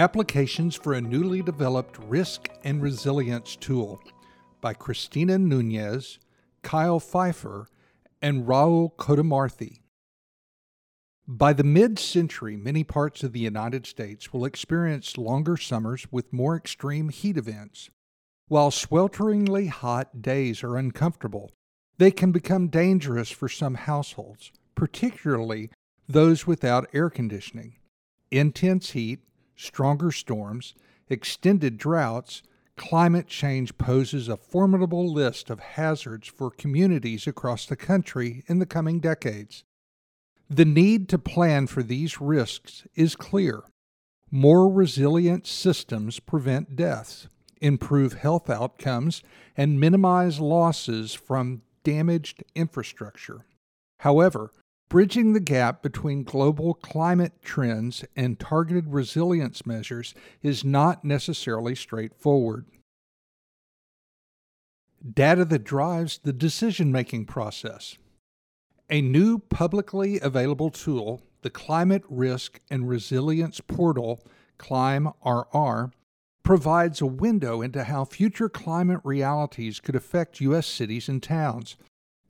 Applications for a newly developed risk and resilience tool by Christina Nunez, Kyle Pfeiffer, and Rao Kotamarthi. By the mid century, many parts of the United States will experience longer summers with more extreme heat events. While swelteringly hot days are uncomfortable, they can become dangerous for some households, particularly those without air conditioning. Intense heat, stronger storms, extended droughts, climate change poses a formidable list of hazards for communities across the country in the coming decades. The need to plan for these risks is clear. More resilient systems prevent deaths, improve health outcomes, and minimize losses from damaged infrastructure. However, Bridging the gap between global climate trends and targeted resilience measures is not necessarily straightforward. Data that drives the decision making process. A new publicly available tool, the Climate Risk and Resilience Portal, ClimRR, provides a window into how future climate realities could affect U.S. cities and towns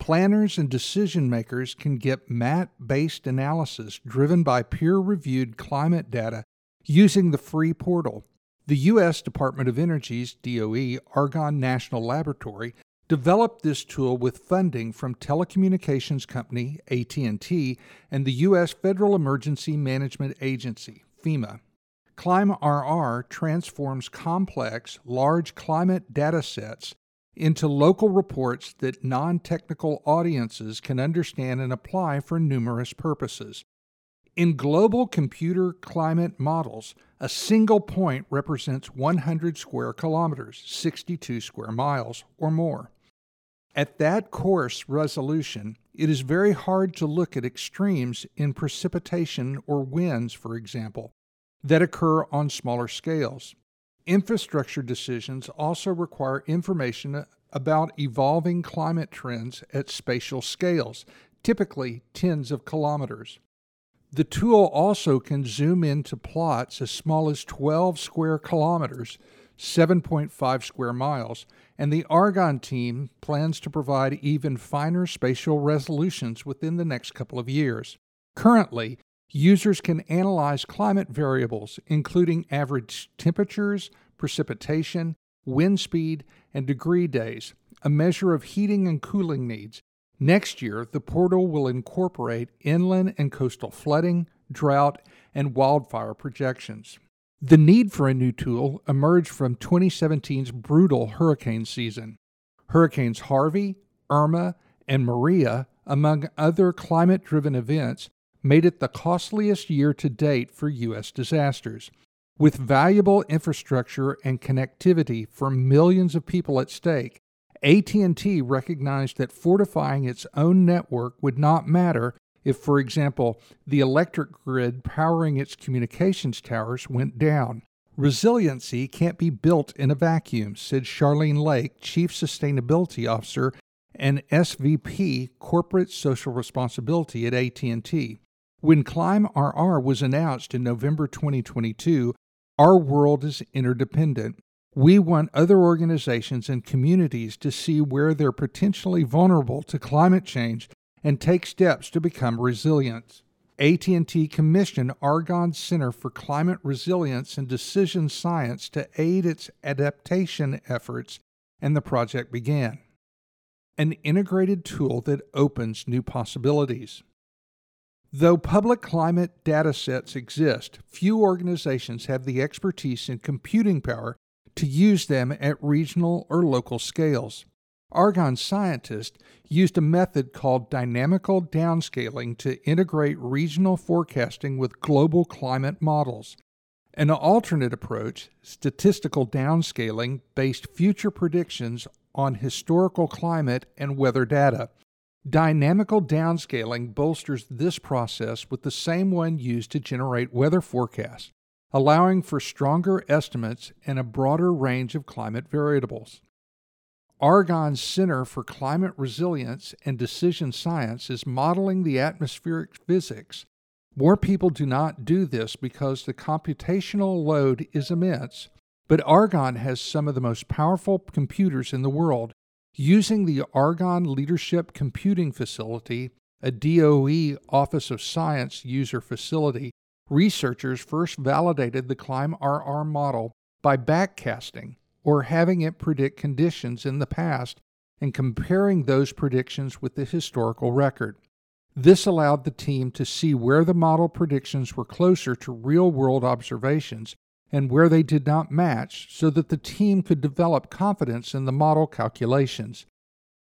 Planners and decision makers can get map based analysis driven by peer reviewed climate data using the free portal. The U.S. Department of Energy's DOE Argonne National Laboratory developed this tool with funding from telecommunications company AT&T and the U.S. Federal Emergency Management Agency, FEMA. ClimRR transforms complex, large climate data sets into local reports that non technical audiences can understand and apply for numerous purposes. In global computer climate models, a single point represents 100 square kilometers, 62 square miles, or more. At that coarse resolution, it is very hard to look at extremes in precipitation or winds, for example, that occur on smaller scales. Infrastructure decisions also require information about evolving climate trends at spatial scales, typically tens of kilometers. The tool also can zoom into plots as small as 12 square kilometers, 7.5 square miles, and the Argonne team plans to provide even finer spatial resolutions within the next couple of years. Currently, users can analyze climate variables, including average temperatures, precipitation, wind speed, and degree days, a measure of heating and cooling needs. Next year, the portal will incorporate inland and coastal flooding, drought, and wildfire projections. The need for a new tool emerged from 2017's brutal hurricane season. Hurricanes Harvey, Irma, and Maria, among other climate driven events, made it the costliest year to date for U.S. disasters. With valuable infrastructure and connectivity for millions of people at stake, AT&T recognized that fortifying its own network would not matter if for example the electric grid powering its communications towers went down. Resiliency can't be built in a vacuum, said Charlene Lake, Chief Sustainability Officer and SVP Corporate Social Responsibility at AT&T. When ClimRR was announced in November 2022, our world is interdependent. We want other organizations and communities to see where they're potentially vulnerable to climate change and take steps to become resilient. AT&T commissioned Argonne Center for Climate Resilience and Decision Science to aid its adaptation efforts, and the project began. An integrated tool that opens new possibilities. Though public climate data sets exist, few organizations have the expertise and computing power to use them at regional or local scales. Argonne scientists used a method called dynamical downscaling to integrate regional forecasting with global climate models. An alternate approach, statistical downscaling, based future predictions on historical climate and weather data. Dynamical downscaling bolsters this process with the same one used to generate weather forecasts, allowing for stronger estimates and a broader range of climate variables. Argonne's Center for Climate Resilience and Decision Science is modeling the atmospheric physics More people do not do this because the computational load is immense, but Argonne has some of the most powerful computers in the world. Using the Argonne Leadership Computing Facility, a DOE Office of Science user facility, researchers first validated the ClimRR model by backcasting or having it predict conditions in the past and comparing those predictions with the historical record. This allowed the team to see where the model predictions were closer to real world observations and where they did not match so that the team could develop confidence in the model calculations.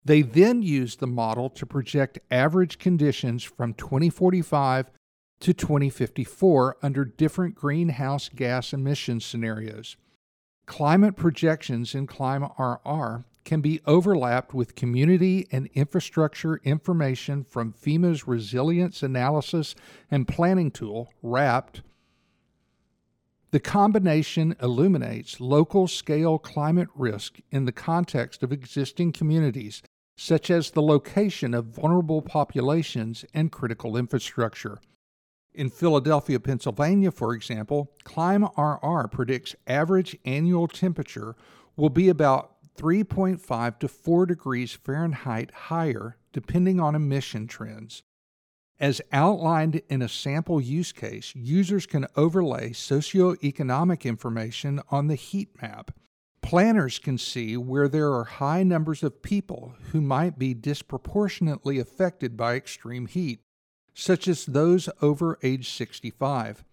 They then used the model to project average conditions from 2045 to 2054 under different greenhouse gas emission scenarios. Climate projections in ClimRR can be overlapped with community and infrastructure information from FEMA's Resilience Analysis and Planning Tool, RAPT. The combination illuminates local scale climate risk in the context of existing communities, such as the location of vulnerable populations and critical infrastructure. In Philadelphia, Pennsylvania, for example, ClimRR predicts average annual temperature will be about 3.5 to 4 degrees Fahrenheit higher, depending on emission trends. As outlined in a sample use case, users can overlay socioeconomic information on the heat map. Planners can see where there are high numbers of people who might be disproportionately affected by extreme heat, such as those over age 65.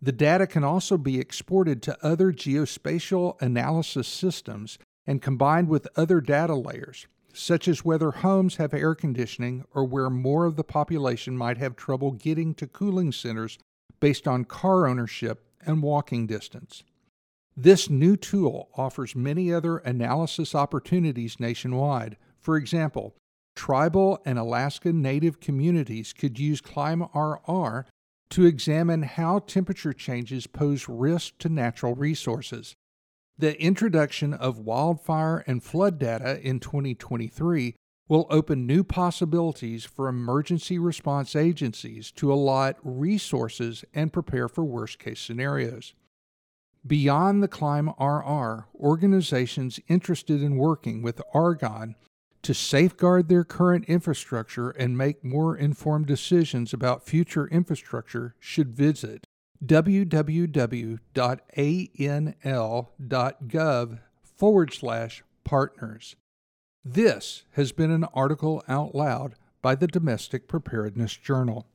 The data can also be exported to other geospatial analysis systems and combined with other data layers, such as whether homes have air conditioning or where more of the population might have trouble getting to cooling centers based on car ownership and walking distance. This new tool offers many other analysis opportunities nationwide. For example, tribal and Alaska Native communities could use ClimRR to examine how temperature changes pose risk to natural resources. The introduction of wildfire and flood data in 2023 will open new possibilities for emergency response agencies to allot resources and prepare for worst case scenarios. Beyond the ClimRR, organizations interested in working with Argonne to safeguard their current infrastructure and make more informed decisions about future infrastructure should visit www.anl.gov forward slash partners. This has been an article out loud by the Domestic Preparedness Journal.